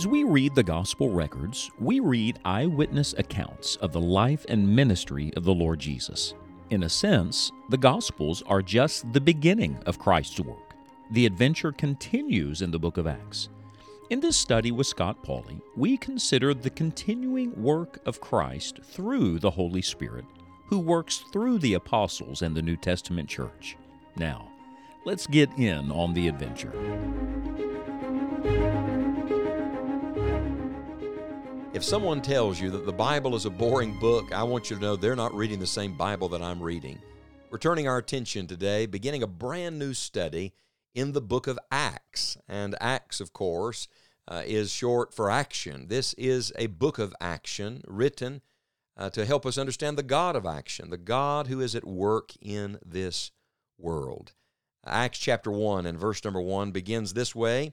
As we read the gospel records, we read eyewitness accounts of the life and ministry of the Lord Jesus. In a sense, the gospels are just the beginning of Christ's work. The adventure continues in the book of Acts. In this study with Scott Pauley, we consider the continuing work of Christ through the Holy Spirit, who works through the apostles and the New Testament church. Now, let's get in on the adventure. If someone tells you that the Bible is a boring book, I want you to know they're not reading the same Bible that I'm reading. We're turning our attention today, beginning a brand new study in the book of Acts. And Acts, of course, uh, is short for action. This is a book of action written uh, to help us understand the God of action, the God who is at work in this world. Acts chapter 1 and verse number 1 begins this way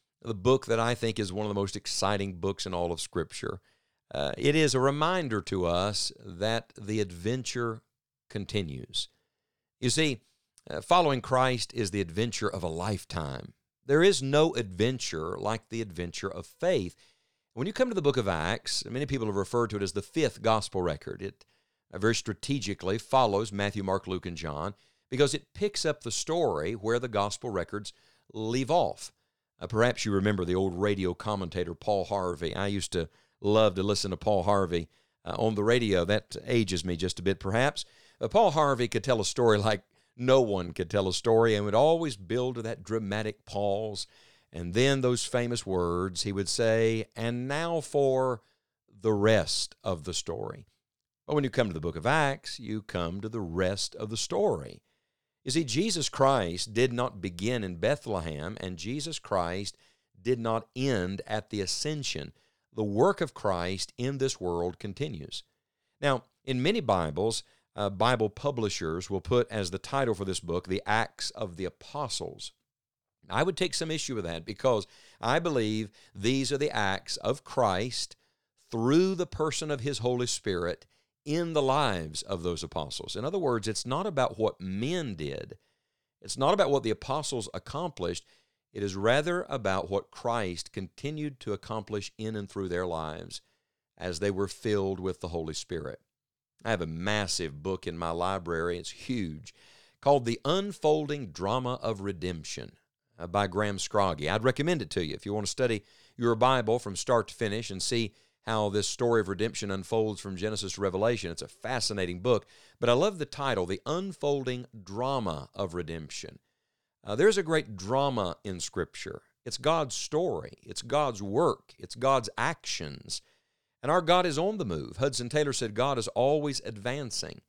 the book that I think is one of the most exciting books in all of Scripture. Uh, it is a reminder to us that the adventure continues. You see, uh, following Christ is the adventure of a lifetime. There is no adventure like the adventure of faith. When you come to the book of Acts, many people have referred to it as the fifth gospel record. It uh, very strategically follows Matthew, Mark, Luke, and John because it picks up the story where the gospel records leave off. Uh, perhaps you remember the old radio commentator Paul Harvey. I used to love to listen to Paul Harvey uh, on the radio. That ages me just a bit, perhaps. Uh, Paul Harvey could tell a story like no one could tell a story and would always build to that dramatic pause. And then those famous words he would say, and now for the rest of the story. But when you come to the book of Acts, you come to the rest of the story. You see, Jesus Christ did not begin in Bethlehem, and Jesus Christ did not end at the ascension. The work of Christ in this world continues. Now, in many Bibles, uh, Bible publishers will put as the title for this book, The Acts of the Apostles. I would take some issue with that because I believe these are the acts of Christ through the person of His Holy Spirit in the lives of those apostles. In other words, it's not about what men did, it's not about what the apostles accomplished. It is rather about what Christ continued to accomplish in and through their lives as they were filled with the Holy Spirit. I have a massive book in my library, it's huge, called The Unfolding Drama of Redemption uh, by Graham Scroggie. I'd recommend it to you if you want to study your Bible from start to finish and see how this story of redemption unfolds from Genesis to Revelation. It's a fascinating book, but I love the title, The Unfolding Drama of Redemption. Uh, there's a great drama in Scripture. It's God's story, it's God's work, it's God's actions. And our God is on the move. Hudson Taylor said God is always advancing.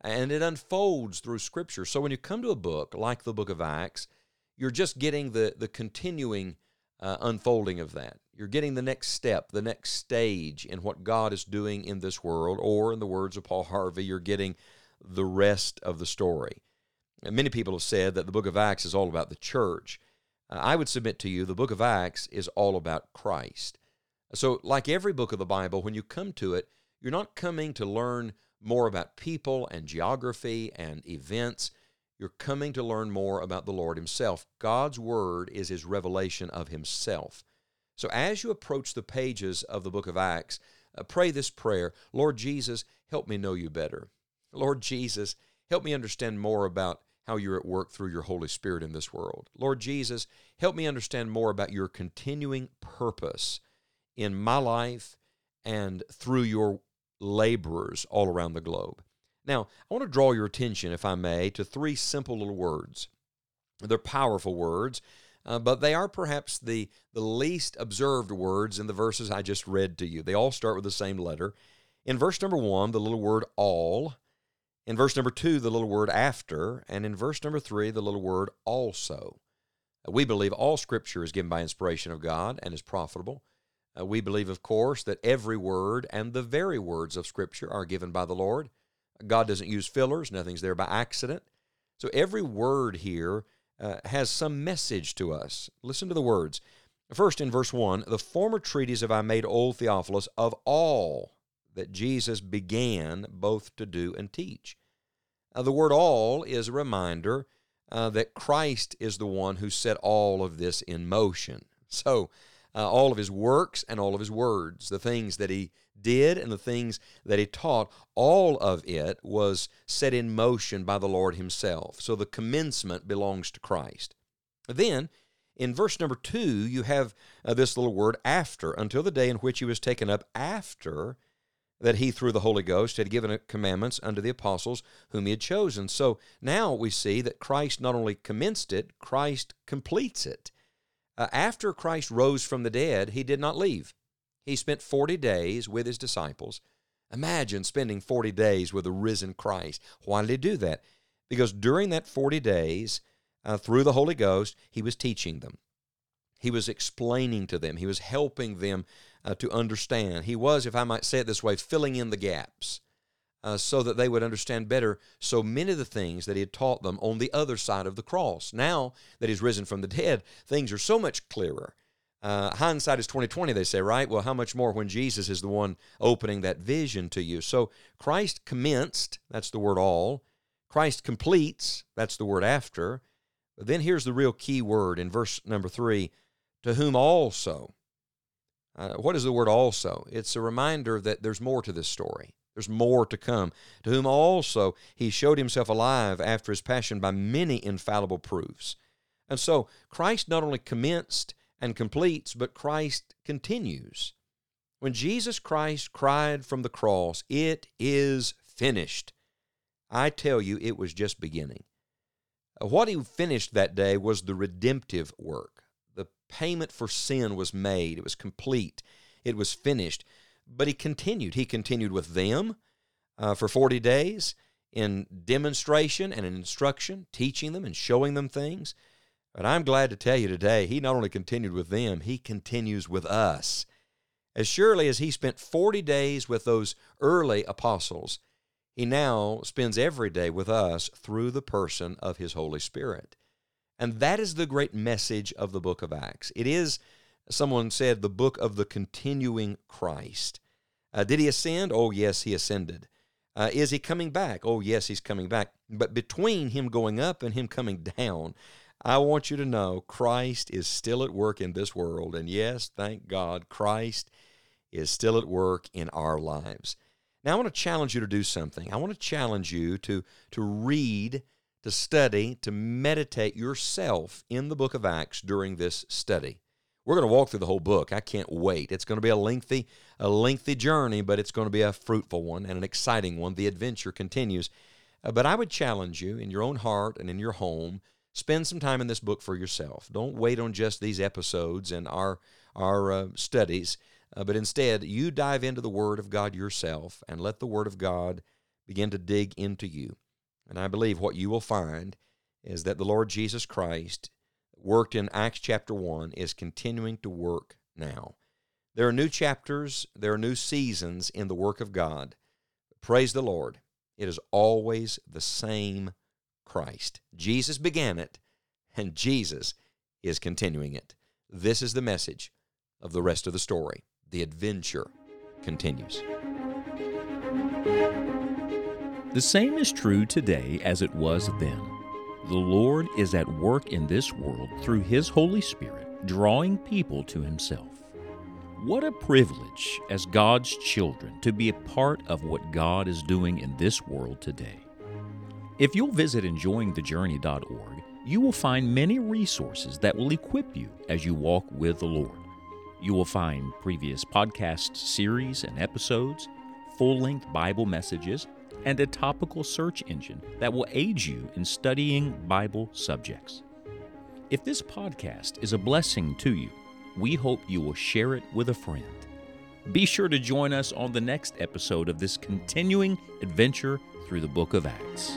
And it unfolds through Scripture. So when you come to a book like the book of Acts, you're just getting the, the continuing uh, unfolding of that. You're getting the next step, the next stage in what God is doing in this world, or in the words of Paul Harvey, you're getting the rest of the story. And many people have said that the book of Acts is all about the church. Uh, I would submit to you the book of Acts is all about Christ. So, like every book of the Bible, when you come to it, you're not coming to learn more about people and geography and events. You're coming to learn more about the Lord Himself. God's Word is His revelation of Himself. So as you approach the pages of the book of Acts, uh, pray this prayer Lord Jesus, help me know you better. Lord Jesus, help me understand more about how you're at work through your Holy Spirit in this world. Lord Jesus, help me understand more about your continuing purpose in my life and through your laborers all around the globe. Now, I want to draw your attention, if I may, to three simple little words. They're powerful words, uh, but they are perhaps the, the least observed words in the verses I just read to you. They all start with the same letter. In verse number one, the little word all. In verse number two, the little word after. And in verse number three, the little word also. Uh, we believe all Scripture is given by inspiration of God and is profitable Uh, we believe, of course, that every word and the very words of Scripture are given by the Lord. God doesn't use fillers, nothing's there by accident. So every word here uh, has some message to us. Listen to the words. First, in verse 1, the former treatise have I made, old Theophilus, of all that Jesus began both to do and teach. The word all is a reminder uh, that Christ is the one who set all of this in motion. So, uh, all of his works and all of his words, the things that he did and the things that he taught, all of it was set in motion by the Lord himself. So the commencement belongs to Christ. Then, in verse number two, you have uh, this little word after, until the day in which he was taken up after that he, through the Holy Ghost, had given commandments unto the apostles whom he had chosen. So now we see that Christ not only commenced it, Christ completes it. Uh, after Christ rose from the dead, he did not leave. He spent 40 days with his disciples. Imagine spending 40 days with the risen Christ. Why did he do that? Because during that 40 days, uh, through the Holy Ghost, he was teaching them. He was explaining to them. He was helping them uh, to understand. He was, if I might say it this way, filling in the gaps uh, so that they would understand better so many of the things that he had taught them on the other side of the cross. Now that he's risen from the dead, things are so much clearer. Uh, hindsight is 2020, they say, right? Well, how much more when Jesus is the one opening that vision to you? So Christ commenced, that's the word all. Christ completes, that's the word after. But then here's the real key word in verse number three to whom also. Uh, what is the word also? It's a reminder that there's more to this story. There's more to come. To whom also he showed himself alive after his passion by many infallible proofs. And so Christ not only commenced and completes, but Christ continues. When Jesus Christ cried from the cross, It is finished, I tell you, it was just beginning. Uh, what he finished that day was the redemptive work. The payment for sin was made, it was complete, it was finished. But he continued. He continued with them uh, for 40 days in demonstration and in instruction, teaching them and showing them things. But I'm glad to tell you today, he not only continued with them, he continues with us. As surely as he spent 40 days with those early apostles, he now spends every day with us through the person of his Holy Spirit. And that is the great message of the book of Acts. It is Someone said the book of the continuing Christ. Uh, did he ascend? Oh, yes, he ascended. Uh, is he coming back? Oh, yes, he's coming back. But between him going up and him coming down, I want you to know Christ is still at work in this world. And yes, thank God, Christ is still at work in our lives. Now, I want to challenge you to do something. I want to challenge you to, to read, to study, to meditate yourself in the book of Acts during this study. We're going to walk through the whole book. I can't wait. It's going to be a lengthy, a lengthy journey, but it's going to be a fruitful one and an exciting one. The adventure continues. Uh, but I would challenge you in your own heart and in your home, spend some time in this book for yourself. Don't wait on just these episodes and our our uh, studies, uh, but instead you dive into the Word of God yourself and let the Word of God begin to dig into you. And I believe what you will find is that the Lord Jesus Christ worked in Acts chapter 1 is continuing to work now. There are new chapters, there are new seasons in the work of God. Praise the Lord. It is always the same Christ. Jesus began it, and Jesus is continuing it. This is the message of the rest of the story. The adventure continues. The same is true today as it was then. The Lord is at work in this world through His Holy Spirit, drawing people to Himself. What a privilege as God's children to be a part of what God is doing in this world today. If you'll visit enjoyingthejourney.org, you will find many resources that will equip you as you walk with the Lord. You will find previous podcast series and episodes, full length Bible messages, and a topical search engine that will aid you in studying Bible subjects. If this podcast is a blessing to you, we hope you will share it with a friend. Be sure to join us on the next episode of this continuing adventure through the book of Acts.